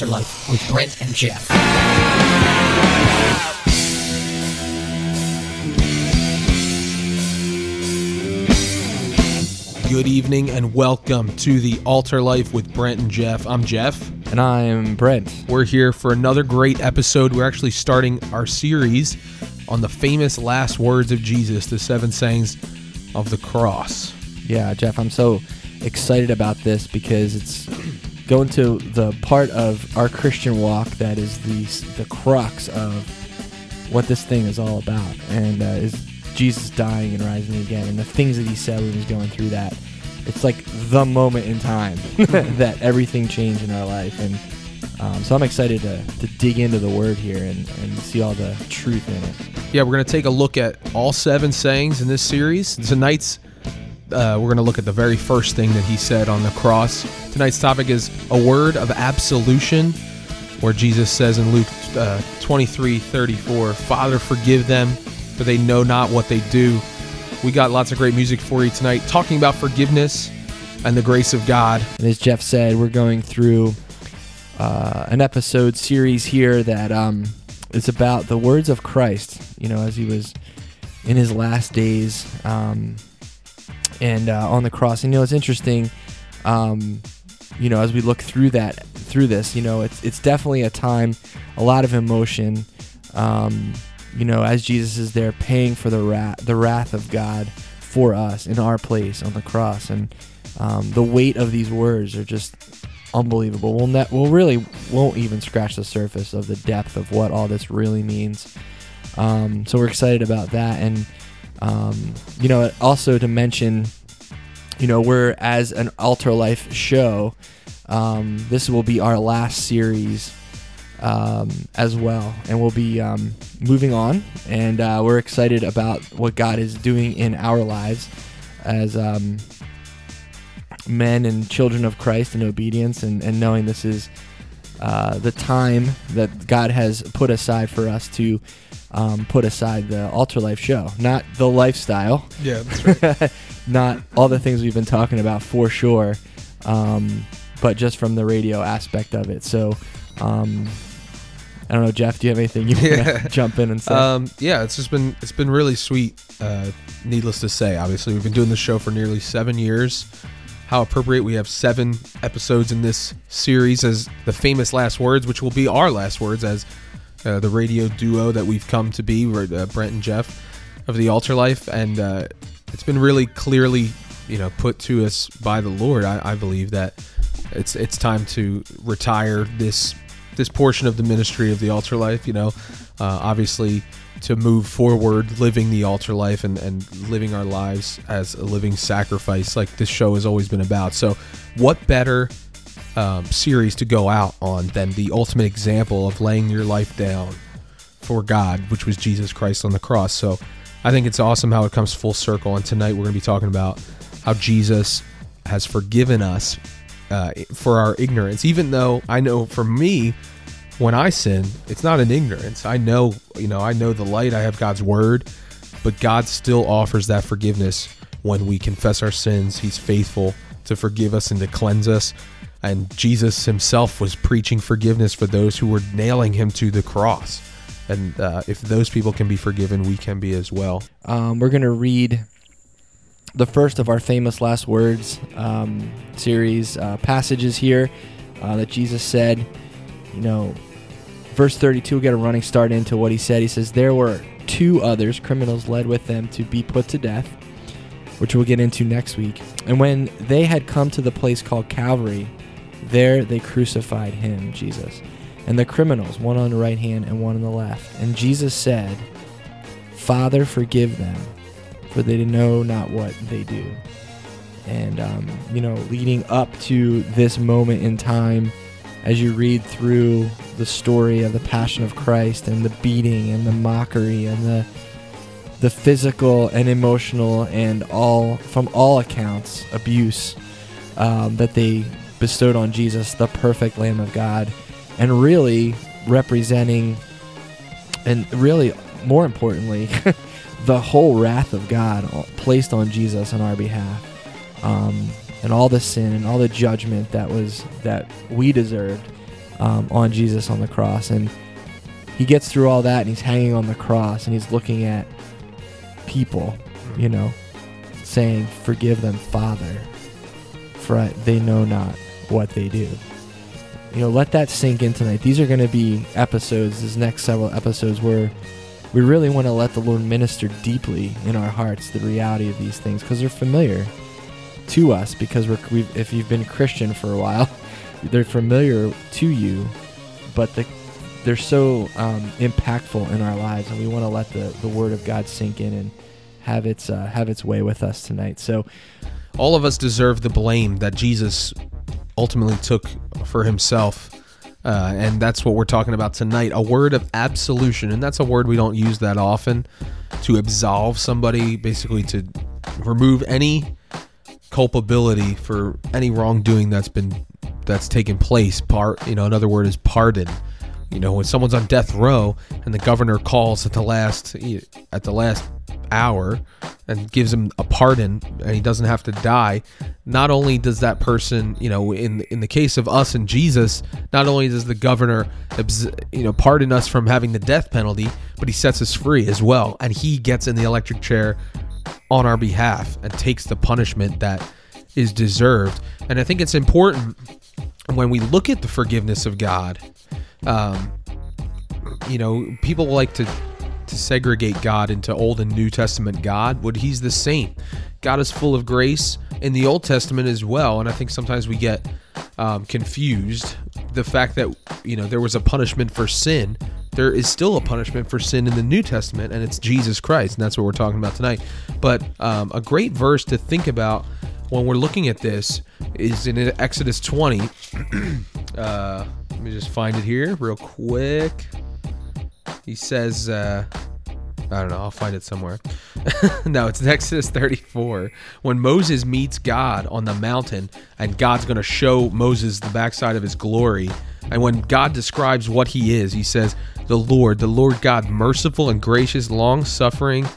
Altar Life with Brent and Geoff. Good evening and welcome to the Altar Life with Brent and Geoff. I'm Geoff. And I'm Brent. We're here for another great episode. We're actually starting our series on the famous last words of Jesus, the seven sayings of the cross. Yeah, Geoff, I'm so excited about this because it's going into the part of our Christian walk that is the the crux of what this thing is all about, and uh, is Jesus dying and rising again, and the things that he said when he was going through that. It's like the moment in time that everything changed in our life, and um, so I'm excited to, to dig into the word here and, and see all the truth in it. Yeah, we're going to take a look at all seven sayings in this series. Tonight's uh, we're going to look at the very first thing that he said on the cross. Tonight's topic is a word of absolution, where Jesus says in Luke uh, 23 34, Father, forgive them, for they know not what they do. We got lots of great music for you tonight, talking about forgiveness and the grace of God. And as Geoff said, we're going through uh, an episode series here that um, is about the words of Christ, you know, as he was in his last days. Um, and uh, on the cross. And you know, it's interesting. Um, you know, as we look through that, through this, you know, it's it's definitely a time, a lot of emotion. Um, you know, as Jesus is there paying for the wrath, the wrath of God for us in our place on the cross, and um, the weight of these words are just unbelievable. We'll we'll really won't even scratch the surface of the depth of what all this really means. Um, so we're excited about that, and um, you know, also to mention, you know, we're as an Altar Life show. Um, this will be our last series um, as well, and we'll be um, moving on. And uh, we're excited about what God is doing in our lives as um, men and children of Christ in obedience, and, and knowing this is uh, the time that God has put aside for us to um, put aside the Altar Life show, not the lifestyle. Yeah, that's right. not all the things we've been talking about for sure, um, but just from the radio aspect of it. So, um, I don't know, Geoff. Do you have anything you want to jump in and say? Um, yeah, it's just been it's been really sweet. Uh, needless to say, obviously we've been doing the show for nearly seven years. How appropriate! We have seven episodes in this series as the famous last words, which will be our last words as uh, the radio duo that we've come to be, uh, Brent and Geoff of the Altar Life, and uh, it's been really clearly, you know, put to us by the Lord. I, I believe that it's it's time to retire this this portion of the ministry of the Altar Life. You know, uh, obviously to move forward, living the altar life and, and living our lives as a living sacrifice, like this show has always been about. So, what better um, series to go out on than the ultimate example of laying your life down for God, which was Jesus Christ on the cross. So I think it's awesome how it comes full circle. And tonight we're going to be talking about how Jesus has forgiven us uh, for our ignorance, even though I know for me, when I sin, it's not an ignorance. I know, you know, I know the light, I have God's word, but God still offers that forgiveness when we confess our sins. He's faithful to forgive us and to cleanse us and Jesus himself was preaching forgiveness for those who were nailing him to the cross. And uh, if those people can be forgiven, we can be as well. Um, we're going to read the first of our famous last words um, series uh, passages here uh, that Jesus said. You know, verse 32, we'll get a running start into what he said. He says, There were two others, criminals led with them to be put to death, which we'll get into next week. And when they had come to the place called Calvary, there they crucified him, Jesus, and the criminals, one on the right hand and one on the left. And Jesus said, Father, forgive them, for they know not what they do. And, um, you know, leading up to this moment in time, as you read through the story of the Passion of Christ and the beating and the mockery and the the physical and emotional and all from all accounts abuse um, that they bestowed on Jesus, the perfect Lamb of God, and really representing, and really more importantly, the whole wrath of God placed on Jesus on our behalf, um, and all the sin and all the judgment that was that we deserved um, on Jesus on the cross. And he gets through all that and he's hanging on the cross and he's looking at people, you know, saying, Forgive them, Father, for they know not what they do. You know, let that sink in tonight. These are going to be episodes, these next several episodes, where we really want to let the Lord minister deeply in our hearts the reality of these things because they're familiar to us. Because we're, if you've been Christian for a while, they're familiar to you, but the, they're so um, impactful in our lives, and we want to let the, the Word of God sink in and have its uh, have its way with us tonight. So, all of us deserve the blame that Jesus ultimately took for himself. Uh, and that's what we're talking about tonight a word of absolution. And that's a word we don't use that often to absolve somebody, basically to remove any culpability for any wrongdoing that's been that's taken place part you know another word is pardon you know when someone's on death row and the governor calls at the last at the last hour and gives him a pardon and he doesn't have to die not only does that person you know in in the case of us and Jesus not only does the governor you know pardon us from having the death penalty but he sets us free as well. And he gets in the electric chair on our behalf and takes the punishment that is deserved. And I think it's important when we look at the forgiveness of God um, you know people like to to segregate God into Old and New Testament God, but He's the same. God is full of grace in the Old Testament as well, and I think sometimes we get um, confused. The fact that you know there was a punishment for sin, there is still a punishment for sin in the New Testament, and it's Jesus Christ, and that's what we're talking about tonight. But um, a great verse to think about when we're looking at this is in Exodus 20. uh, let me just find it here real quick. He says, uh, I don't know, I'll find it somewhere. no, it's Exodus 34. When Moses meets God on the mountain, and God's going to show Moses the backside of his glory. And when God describes what he is, he says, The Lord, the Lord God, merciful and gracious, long suffering,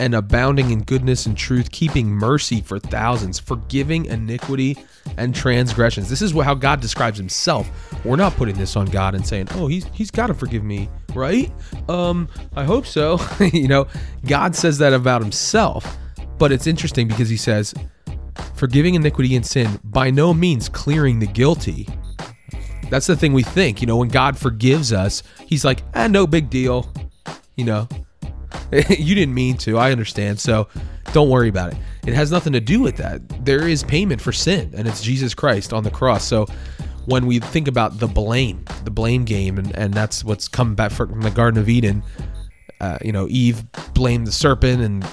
and abounding in goodness and truth, keeping mercy for thousands, forgiving iniquity and transgressions. This is how God describes himself. We're not putting this on God and saying, "Oh, he's he's got to forgive me." Right? Um, I hope so. you know, God says that about himself. But it's interesting because he says, "Forgiving iniquity and sin by no means clearing the guilty." That's the thing we think, you know, when God forgives us, he's like, "Ah, no big deal." You know, you didn't mean to. I understand. So don't worry about it. It has nothing to do with that. There is payment for sin, and it's Jesus Christ on the cross. So when we think about the blame, the blame game, and, and that's what's come back from the Garden of Eden, uh, you know, Eve blamed the serpent and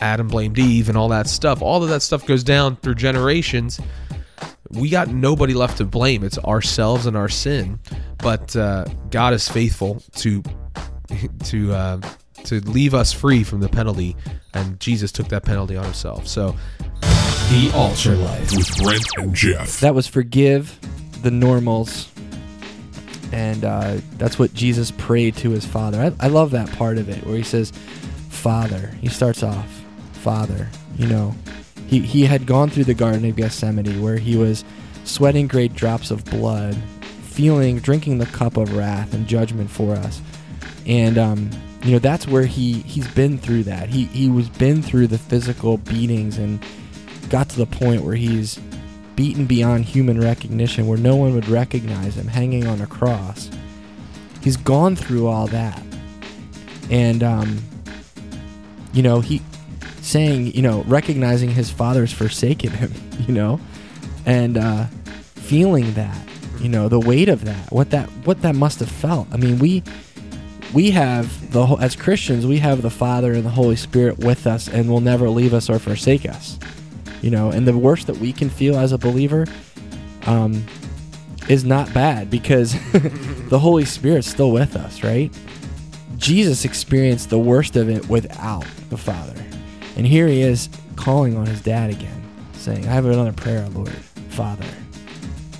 Adam blamed Eve and all that stuff. All of that stuff goes down through generations. We got nobody left to blame. It's ourselves and our sin. But uh, God is faithful to to uh, to leave us free from the penalty, and Jesus took that penalty on himself. So, the Altar Life with Brent and Geoff. That was forgive the normals, and uh, that's what Jesus prayed to his Father. I, I love that part of it where he says, "Father." He starts off, "Father." You know, he he had gone through the Garden of Gethsemane where he was sweating great drops of blood, feeling, drinking the cup of wrath and judgment for us, and um, you know that's where he he's been through that. He he was been through the physical beatings and got to the point where he's beaten beyond human recognition where no one would recognize him hanging on a cross. He's gone through all that. And um you know he saying you know recognizing his father's forsaken him you know and uh feeling that you know the weight of that what that what that must have felt. I mean we we have the as Christians, we have the Father and the Holy Spirit with us, and will never leave us or forsake us. You know, and the worst that we can feel as a believer um, is not bad because the Holy Spirit's still with us, right? Jesus experienced the worst of it without the Father, and here he is calling on his dad again, saying, "I have another prayer, Lord, Father,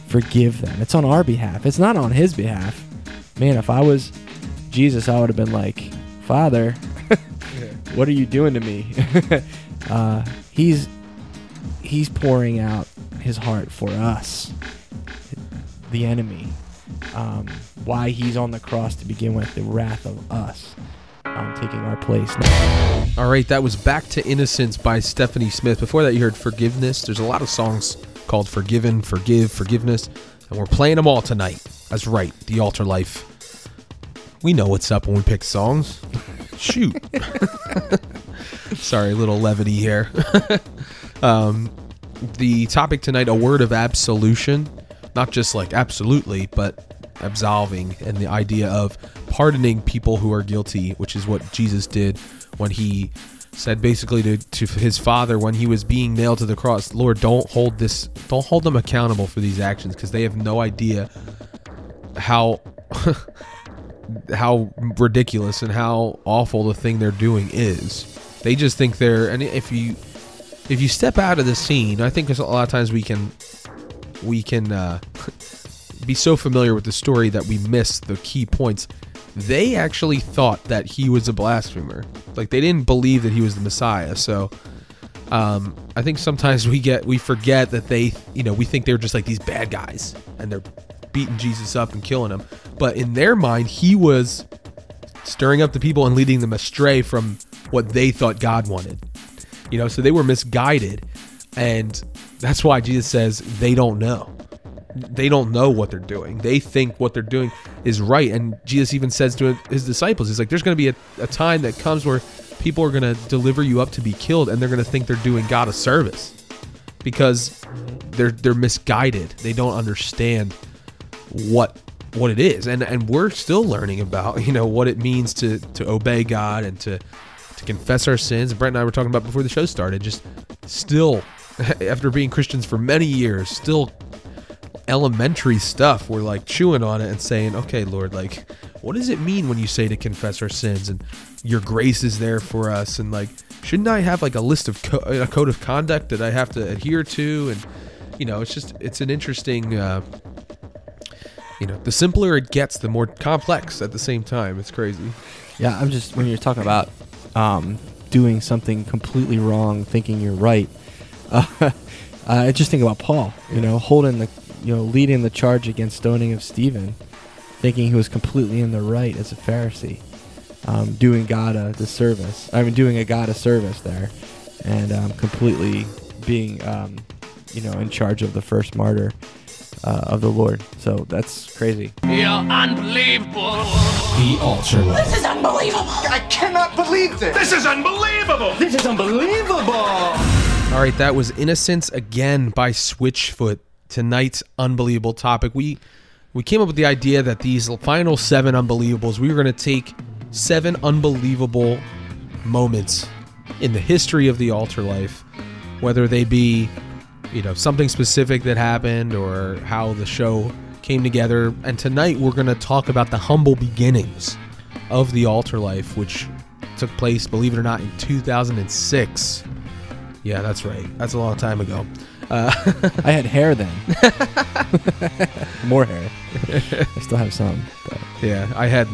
forgive them." It's on our behalf. It's not on his behalf. Man, if I was Jesus, I would have been like, Father, what are you doing to me? uh, he's he's pouring out his heart for us, the enemy, um, why he's on the cross to begin with, the wrath of us, um, taking our place. All right, that was Back to Innocence by Stephanie Smith. Before that, you heard Forgiveness. There's a lot of songs called Forgiven, Forgive, Forgiveness, and we're playing them all tonight. That's right, The Altar Life. We know what's up when we pick songs. Shoot. Sorry, little levity here. um, the topic tonight a word of absolution. Not just like absolutely, but absolving and the idea of pardoning people who are guilty, which is what Jesus did when he said basically to, to his father when he was being nailed to the cross, Lord, don't hold this, don't hold them accountable for these actions because they have no idea how how ridiculous and how awful the thing they're doing is. They just think they're and if you if you step out of the scene, I think a lot of times we can we can uh, be so familiar with the story that we miss the key points. They actually thought that he was a blasphemer. Like they didn't believe that he was the Messiah. So um, I think sometimes we get we forget that they you know we think they're just like these bad guys and they're beating Jesus up and killing him. But in their mind, he was stirring up the people and leading them astray from what they thought God wanted. You know, so they were misguided. And that's why Jesus says they don't know. They don't know what they're doing. They think what they're doing is right. And Jesus even says to his disciples, He's like, there's going to be a, a time that comes where people are going to deliver you up to be killed and they're going to think they're doing God a service because they're they're misguided. They don't understand what what it is. And and we're still learning about, you know, what it means to to obey God and to to confess our sins. Brent and I were talking about before the show started, just still after being Christians for many years, still elementary stuff. We're like chewing on it and saying, okay, Lord, like, what does it mean when you say to confess our sins and your grace is there for us? And like, shouldn't I have like a list of co- a code of conduct that I have to adhere to? And, you know, it's just, it's an interesting, uh, you know, the simpler it gets, the more complex at the same time. It's crazy. Yeah, I'm just when you're talking about um, doing something completely wrong, thinking you're right. Uh, I just think about Paul. You know, holding the, you know, leading the charge against stoning of Stephen, thinking he was completely in the right as a Pharisee, um, doing God a disservice. I mean, doing a God a service there, and um, completely being, um, you know, in charge of the first martyr uh, of the Lord. So that's crazy. The unbelievable. The Altar This is unbelievable. I cannot believe this. This is unbelievable! This is unbelievable. All right, that was Innocence again by Switchfoot. Tonight's unbelievable topic. We we came up with the idea that these final seven unbelievables, we were going to take seven unbelievable moments in the history of the altar life, whether they be, you know, something specific that happened or how the show came together. And tonight we're going to talk about the humble beginnings of the altar life, which took place, believe it or not, in 2006. Yeah, that's right. That's a long time ago. Uh, I had hair then. More hair. I still have some. But yeah, I had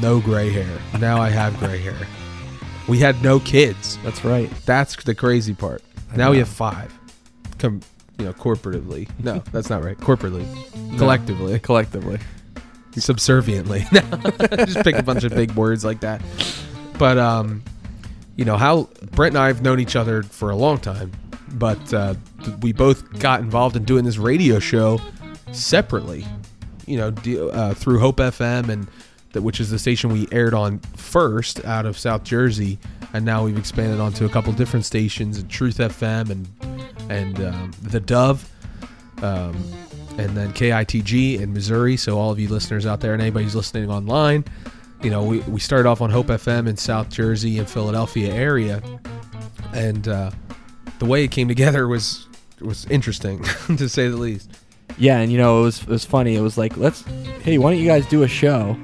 no gray hair. Now I have gray hair. We had no kids. that's right. That's the crazy part. I Now we have five. Come, you know, corporatively. No, that's not right. Corporately, collectively, Collectively. subserviently. Just pick a bunch of big words like that. But um, you know how Brent and I have known each other for a long time, but uh, we both got involved in doing this radio show separately. You know, uh, through Hope FM and that which is the station we aired on first out of South Jersey, and now we've expanded onto a couple different stations, and Truth FM and and um, the Dove. Um, and then KITG in Missouri. So all of you listeners out there and anybody who's listening online, you know, we, we started off on Hope FM in South Jersey and Philadelphia area, and uh, the way it came together was was interesting to say the least. Yeah, and you know it was it was funny. It was like let's hey, why don't you guys do a show?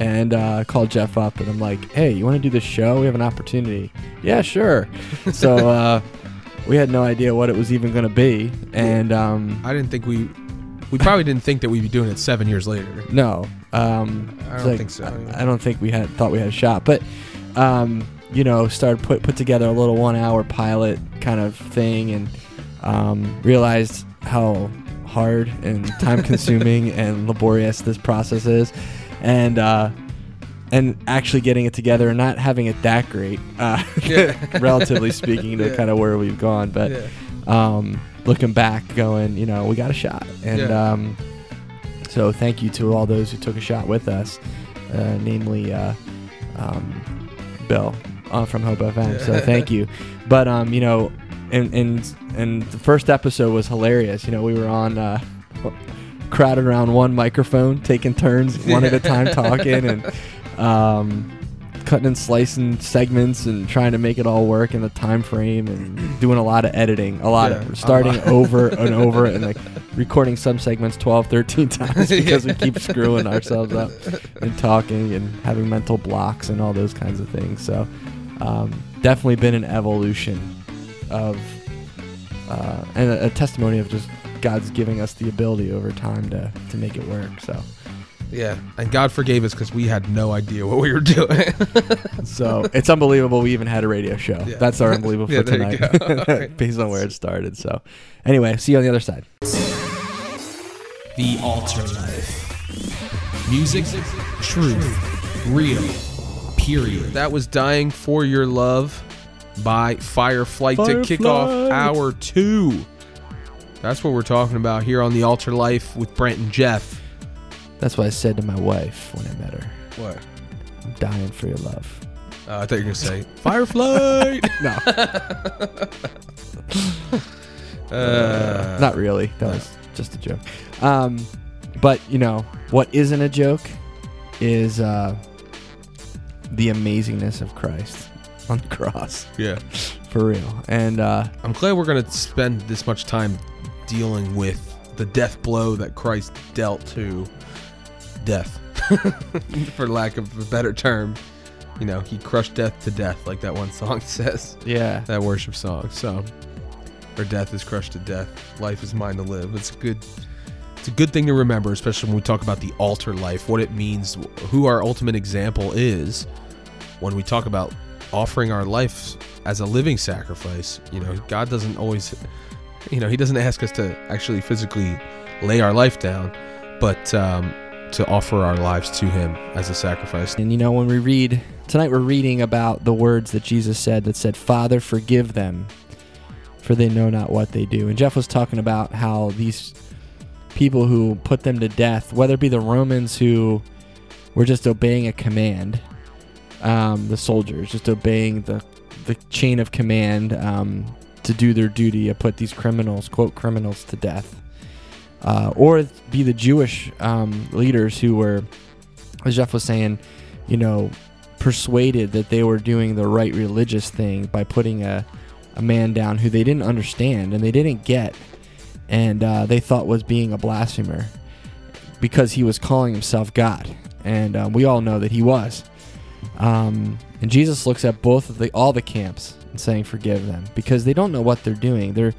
And uh, I called Geoff up and I'm like, hey, you want to do this show? We have an opportunity. Yeah, sure. so uh, we had no idea what it was even going to be, and um, I didn't think we we probably didn't think that we'd be doing it seven years later. no, um, I it's don't think so, I- I, don't think we had thought we had a shot, but um, you know, started put put together a little one hour pilot kind of thing, and um, realized how hard and time consuming and laborious this process is, and uh, and actually getting it together and not having it that great, uh, Yeah. relatively speaking, to Yeah. kind of where we've gone. But Yeah. um, looking back, going, you know, we got a shot, and um, so thank you to all those who took a shot with us, uh, namely uh, um, Bill uh, from Hope FM. So thank you. But um, you know, and and and the first episode was hilarious. You know, we were on. Uh, crowded around one microphone taking turns one at a time talking and um, cutting and slicing segments and trying to make it all work in the time frame and doing a lot of editing a lot Yeah, of starting lot. over and over and like recording some segments 12 13 times because we keep screwing ourselves up and talking and having mental blocks and all those kinds of things so um, definitely been an evolution of uh, and a, a testimony of just God's giving us the ability over time to to make it work so Yeah, and God forgave us because we had no idea what we were doing. So it's unbelievable we even had a radio show. Yeah. That's our unbelievable Yeah, for tonight, go. All right. based on where it started. So, anyway, see you on the other side. The Altar Life. Music, truth, real, period. that was "Dying for Your Love" by Fireflight to kick off Fireflight. hour two. That's what we're talking about here on the Altar Life with Brent and Geoff. That's what I said to my wife when I met her. What? I'm dying for your love. Uh, I thought you were gonna say Firefly. No, uh, not really. That was just a joke. Um, but you know what isn't a joke is uh, the amazingness of Christ on the cross yeah. for real. And uh, I'm glad we're gonna spend this much time dealing with the death blow that Christ dealt to death, for lack of a better term. You know, he crushed death to death, like that one song says. yeah, that worship song. So, or death is crushed to death, life is mine to live. It's a good, it's a good thing to remember, especially when we talk about the altar life, what it means, who our ultimate example is. When we talk about offering our life as a living sacrifice, you know, God doesn't always, you know, He doesn't ask us to actually physically lay our life down, but um, to offer our lives to Him as a sacrifice. And you know, when we read tonight, we're reading about the words that Jesus said that said, Father, forgive them, for they know not what they do. And Geoff was talking about how these people who put them to death, whether it be the Romans who were just obeying a command, um, the soldiers just obeying the, the chain of command um, to do their duty to put these criminals, quote, criminals to death. Uh, or be the Jewish um, leaders who were, as Geoff was saying, you know, persuaded that they were doing the right religious thing by putting a, a man down who they didn't understand and they didn't get, and uh, they thought was being a blasphemer because he was calling himself God, and uh, we all know that he was. Um, and Jesus looks at both of the all the camps and saying, "Forgive them," because they don't know what they're doing. They're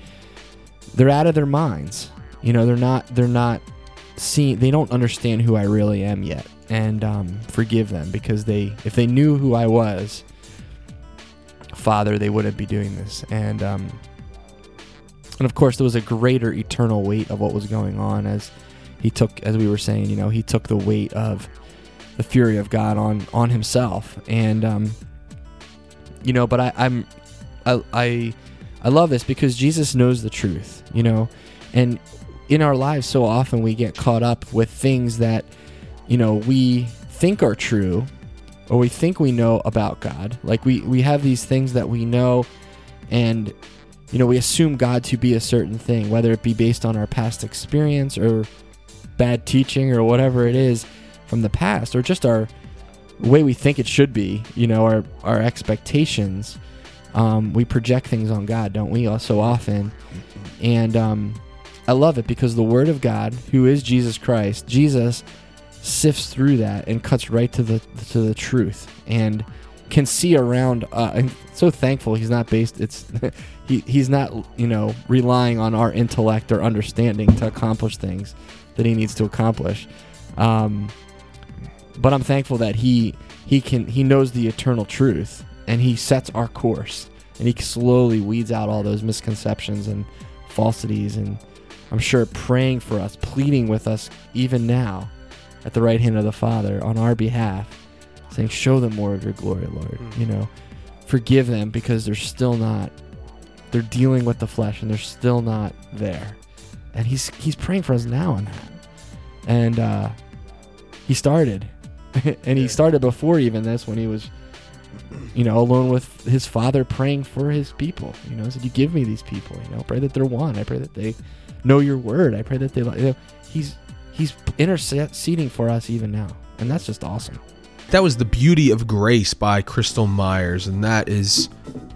they're out of their minds. You know, they're not they're not seeing. They don't understand who I really am yet, and um, forgive them because they if they knew who I was, Father, they wouldn't be doing this. And um, and of course, there was a greater eternal weight of what was going on as he took, as we were saying, you know, he took the weight of the fury of God on on himself, and um, you know, but I, I'm, I, I, I love this because Jesus knows the truth, you know, and in our lives, so often we get caught up with things that, you know, we think are true, or we think we know about God. Like we we have these things that we know, and you know, we assume God to be a certain thing, whether it be based on our past experience or bad teaching or whatever it is from the past, or just our way we think it should be, you know, our, our expectations. Um, we project things on God, don't we, so often? And um, I love it because the Word of God, who is Jesus Christ, Jesus sifts through that and cuts right to the to the truth and can see around. Uh, I'm so thankful he's not based. It's he he's not you know relying on our intellect or understanding to accomplish things that he needs to accomplish. Um, but I'm thankful that he he can he knows the eternal truth and he sets our course and he slowly weeds out all those misconceptions and falsities and I'm sure praying for us, pleading with us even now at the right hand of the Father on our behalf, saying, Show them more of your glory, Lord. Mm. You know, forgive them because they're still not, they're dealing with the flesh and they're still not there. And he's he's praying for us now on that. And uh, he started. and he started before even this when he was you know, alone with his father praying for his people. You know, he said, You give me these people, you know, pray that they're one. I pray that they know your word. I pray that they, you he's, he's interceding for us even now. And that's just awesome. That was the beauty of grace by Krystal Meyers, and that is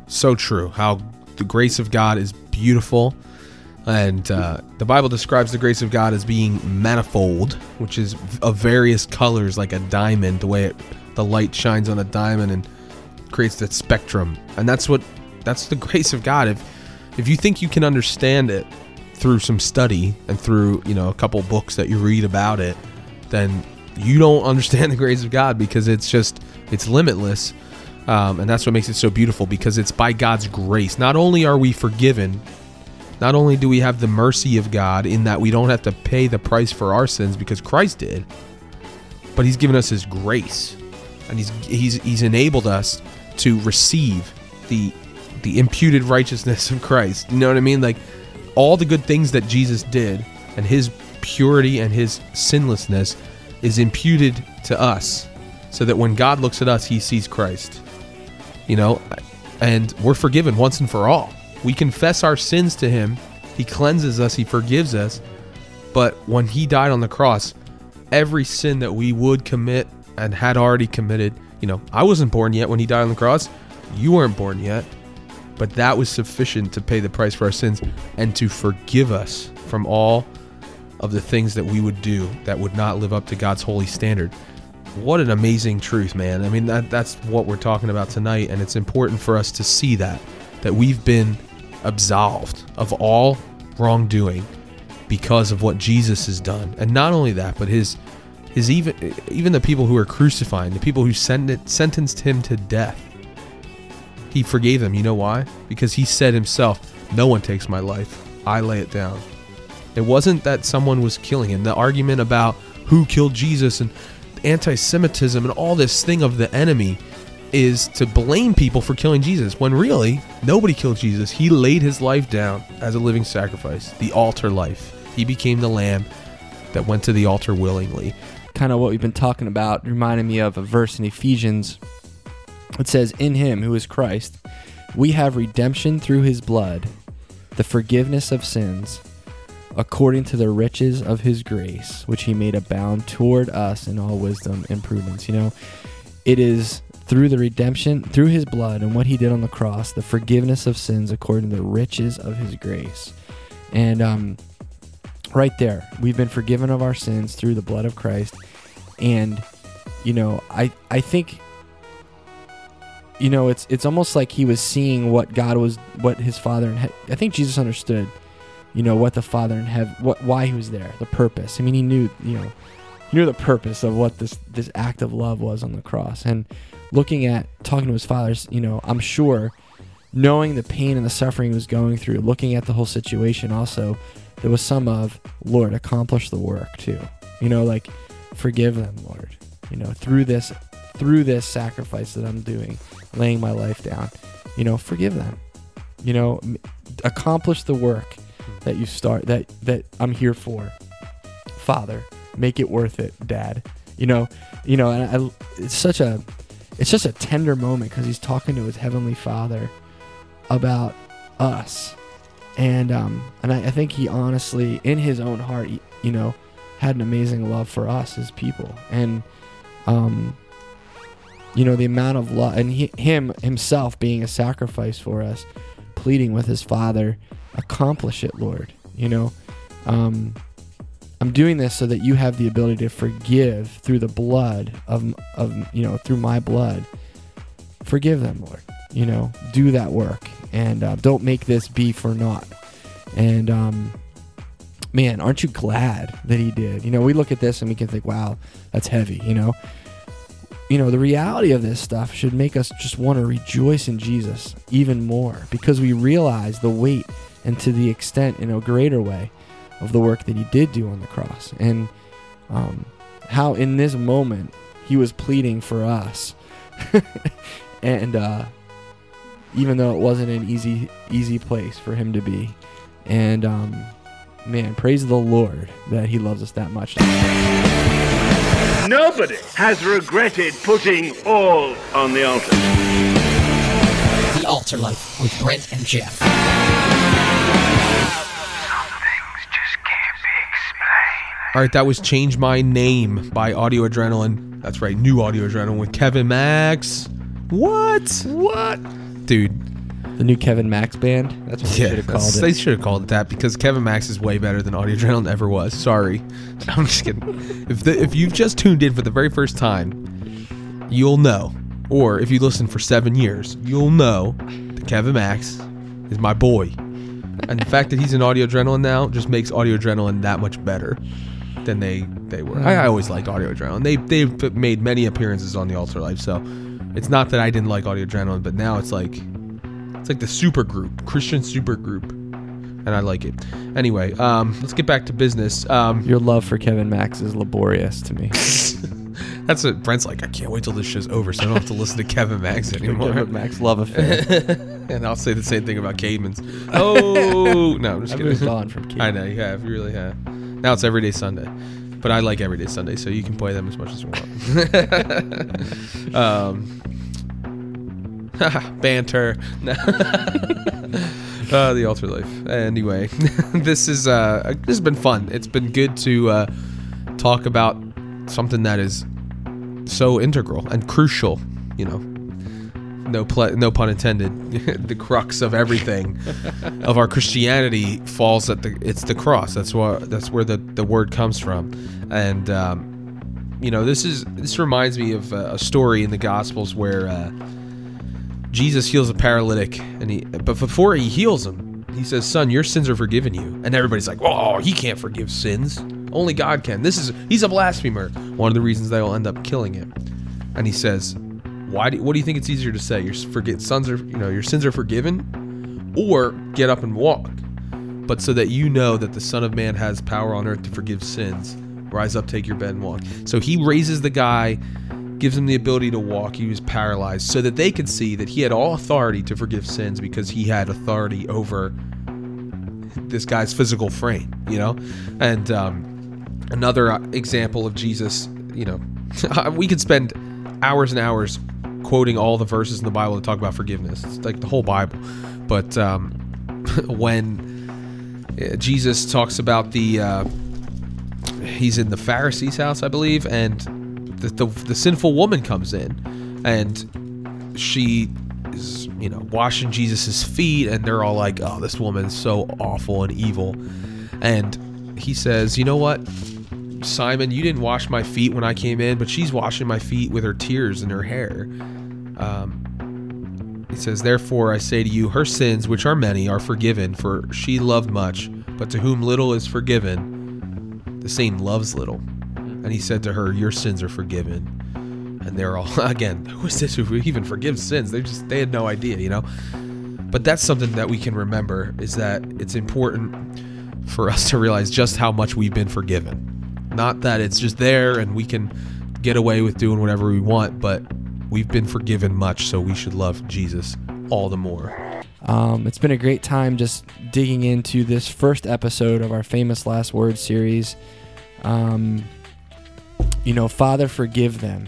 so true. How the grace of God is beautiful, and uh, the Bible describes the grace of God as being manifold, which is of various colors, like a diamond. The way it, the light shines on a diamond and creates that spectrum, and that's what that's the grace of God. If if you think you can understand it through some study and through you know a couple books that you read about it, then you don't understand the grace of God because it's just it's limitless, um, and that's what makes it so beautiful because it's by God's grace. Not only are we forgiven, not only do we have the mercy of God in that we don't have to pay the price for our sins because Christ did, but He's given us His grace, and He's He's He's enabled us to receive the the imputed righteousness of Christ. You know what I mean? Like all the good things that Jesus did and His purity and His sinlessness is imputed to us so that when God looks at us, he sees Christ. You know, and we're forgiven once and for all. We confess our sins to him, he cleanses us, he forgives us. But when he died on the cross, every sin that we would commit and had already committed, you know, I wasn't born yet when he died on the cross. You weren't born yet. But that was sufficient to pay the price for our sins and to forgive us from all of the things that we would do that would not live up to God's holy standard. What an amazing truth, man. I mean, that, that's what we're talking about tonight, and it's important for us to see that, that we've been absolved of all wrongdoing because of what Jesus has done. And not only that, but his his even even the people who are crucifying, the people who sent sentenced him to death. He forgave them. You know why? Because he said himself, "No one takes my life. I lay it down." It wasn't that someone was killing him. The argument about who killed Jesus and anti Semitism and all this thing of the enemy is to blame people for killing Jesus when really nobody killed Jesus. He laid his life down as a living sacrifice, the altar life. He became the lamb that went to the altar willingly. kind of what we've been talking about reminded me of a verse in Ephesians. It says, In him, who is Christ, we have redemption through his blood, the forgiveness of sins, according to the riches of his grace, which he made abound toward us in all wisdom and prudence. You know, it is through the redemption, through his blood and what he did on the cross, the forgiveness of sins according to the riches of his grace. And um, right there, we've been forgiven of our sins through the blood of Christ. And, you know, I, I think you know it's it's almost like he was seeing what God was what his father in he- I think Jesus understood you know what the father in heaven what why he was there the purpose. I mean he knew you know he knew the purpose of what this this act of love was on the cross. And looking at talking to his fathers you know I'm sure knowing the pain and the suffering he was going through looking at the whole situation also there was some of Lord accomplish the work too. You know like forgive them Lord. You know through this through this sacrifice that I'm doing laying my life down you know forgive them. You know accomplish the work that you start that that I'm here for. Father make it worth it dad. You know you know and I, it's such a it's just a tender moment because he's talking to his heavenly father about us. And um and I, I think he honestly in his own heart you know had an amazing love for us as people. And um you know the amount of love and he, him himself being a sacrifice for us pleading with his father accomplish it lord you know? Um i'm doing this so that you have the ability to forgive through the blood of of you know through my blood. Forgive them lord you know? Do that work and uh, don't make this be for naught. And um man aren't you glad that he did? You know we look at this and we can think wow that's heavy you know you know, the reality of this stuff should make us just want to rejoice in Jesus even more because we realize the weight and to the extent in a greater way of the work that he did do on the cross and um, how in this moment he was pleading for us. and uh, even though it wasn't an easy easy place for him to be, and um, man, praise the Lord that he loves us that much. Nobody has regretted putting all on the altar. The Altar Life with Brent and Geoff. All right, that was Change My Name by Audio Adrenaline. That's right, new Audio Adrenaline with Kevin Max. What? What? Dude, The new Kevin Max band. That's what they yeah, should have called it. they should have called it that because Kevin Max is way better than Audio Adrenaline ever was. Sorry. I'm just kidding. If, the, if you've just tuned in for the very first time, you'll know. Or if you listen for seven years, you'll know that Kevin Max is my boy. And the fact that he's in Audio Adrenaline now just makes Audio Adrenaline that much better than they they were. I, I always liked Audio Adrenaline. They they've made many appearances on the Altar Life, so it's not that I didn't like Audio Adrenaline, but now it's like it's like the super group, Christian super group, and I like it. Anyway, um, let's get back to business. Um, Your love for Kevin Max is laborious to me. that's what Brent's like. I can't wait till this show's over, so I don't have to listen to Kevin Max anymore. Kevin Max love affair. and I'll say the same thing about Caedmon's. Oh no, I'm just I kidding. moved on from Kate. I know you have, you really have. Now it's everyday Sunday, but I like everyday Sunday, so you can play them as much as you want. um, banter. Uh, the altar life. Anyway, this is uh, this has been fun. It's been good to uh, talk about something that is so integral and crucial. You know, no no pun intended. the crux of everything of our Christianity falls at the it's the cross. That's what that's where the the word comes from, and um, you know this is this reminds me of uh, a story in the Gospels where uh, Jesus heals a paralytic, and he but before he heals him, he says, "Son, your sins are forgiven you." And everybody's like, "Oh, he can't forgive sins. Only God can. This is he's a blasphemer." One of the reasons they will end up killing him. And he says, "Why? Do, what do you think it's easier to say? Your forget sons are you know your sins are forgiven, or get up and walk." But so that you know that the Son of Man has power on earth to forgive sins, rise up, take your bed, and walk. So he raises the guy, gives him the ability to walk. He was paralyzed, so that they could see that he had all authority to forgive sins because he had authority over this guy's physical frame, you know? And um, another uh, example of Jesus, you know, we could spend hours and hours quoting all the verses in the Bible to talk about forgiveness. It's like the whole Bible. But um, when uh, Jesus talks about the, uh, he's in the Pharisee's house, I believe, and the, the, the sinful woman comes in and she is, you know, washing Jesus's feet, and they're all like, oh, this woman's so awful and evil. And he says, you know what? Simon, you didn't wash my feet when I came in, but she's washing my feet with her tears and her hair. Um, he says, Therefore I say to you, her sins, which are many, are forgiven, for she loved much, but to whom little is forgiven, the same loves little. And he said to her, Your sins are forgiven. And they're all, again, who is this who even forgives sins? They just, they had no idea, you know? But that's something that we can remember is that it's important for us to realize just how much we've been forgiven. Not that it's just there and we can get away with doing whatever we want, but we've been forgiven much, so we should love Jesus all the more. Um, it's been a great time just digging into this first episode of our famous last words series. Um, you know, Father, forgive them,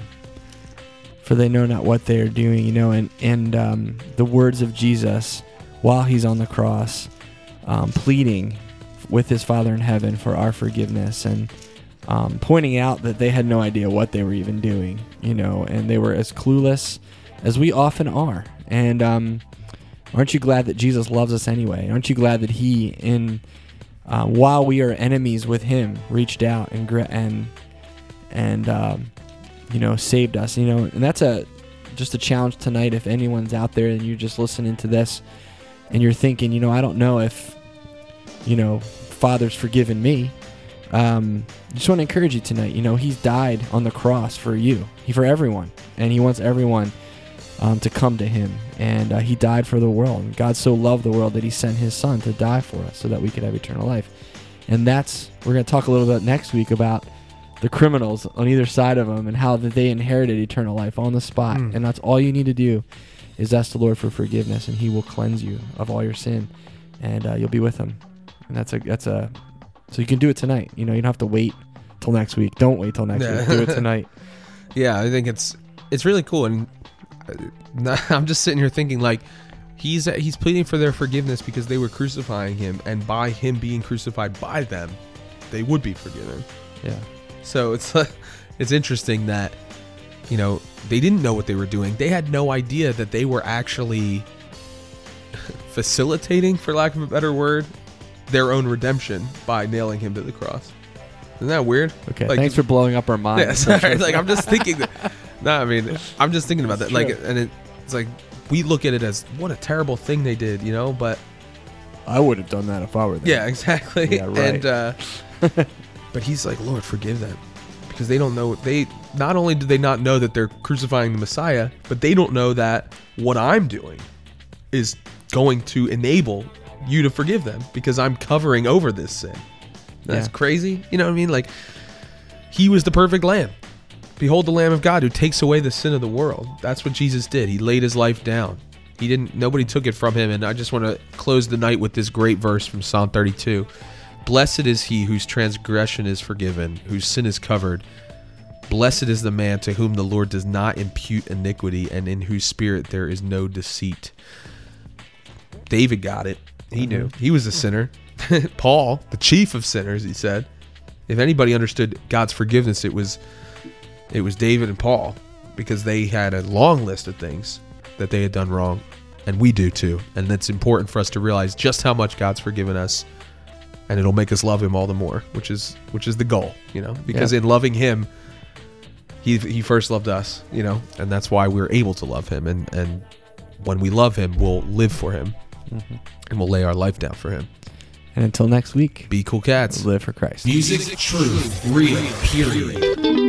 for they know not what they are doing. You know, and and um, the words of Jesus while he's on the cross, um, pleading with his Father in heaven for our forgiveness and. Um, pointing out that they had no idea what they were even doing, you know, and they were as clueless as we often are. And um, aren't you glad that Jesus loves us anyway? Aren't you glad that He, in uh, while we are enemies with Him, reached out and and and um, you know saved us? You know, and that's a just a challenge tonight. If anyone's out there and you're just listening to this and you're thinking, you know, I don't know if you know Father's forgiven me. Um, just want to encourage you tonight. You know, He's died on the cross for you, He for everyone, and He wants everyone um, to come to him. And uh, he died for the world. And God so loved the world that he sent his son to die for us so that we could have eternal life. And that's we're going to talk a little bit next week about the criminals on either side of them and how that they inherited eternal life on the spot. Mm. And that's all you need to do is ask the Lord for forgiveness, and He will cleanse you of all your sin, and uh, you'll be with Him. And that's a that's a so you can do it tonight. You know, you don't have to wait till next week. Don't wait till next Yeah. week. Do it tonight. Yeah, I think it's it's really cool, and uh, I'm just sitting here thinking like he's he's pleading for their forgiveness because they were crucifying him, and by him being crucified by them, they would be forgiven. Yeah. So it's it's interesting that you know they didn't know what they were doing. They had no idea that they were actually facilitating, for lack of a better word, their own redemption by nailing him to the cross. Isn't that weird? Okay. Like, thanks for blowing up our minds. yeah, sorry. like I'm just thinking. That, no, I mean I'm just thinking about that. Like, and it, it's like we look at it as what a terrible thing they did, you know. But I would have done that if I were there. yeah, exactly. Yeah, right. And uh, but he's like, Lord, forgive them because they don't know. They not only do they not know that they're crucifying the Messiah, but they don't know that what I'm doing is going to enable you to forgive them because I'm covering over this sin. That's Yeah. crazy. You know what I mean? Like he was the perfect lamb. Behold the lamb of God who takes away the sin of the world. That's what Jesus did. He laid his life down. He didn't nobody took it from him and I just want to close the night with this great verse from Psalm 32. Blessed is he whose transgression is forgiven, whose sin is covered. Blessed is the man to whom the Lord does not impute iniquity and in whose spirit there is no deceit. David got it. He knew. Mm-hmm. He was a sinner. Paul, the chief of sinners, he said. If anybody understood God's forgiveness, it was it was David and Paul because they had a long list of things that they had done wrong and we do too. And it's important for us to realize just how much God's forgiven us and it'll make us love him all the more, which is which is the goal, you know? Because Yeah. in loving him he he first loved us, you know, and that's why we're able to love him and and when we love him, we'll live for him. Mm-hmm. And we'll lay our life down for him. And until next week, Be cool cats. live for Christ. Music, truth, real, period.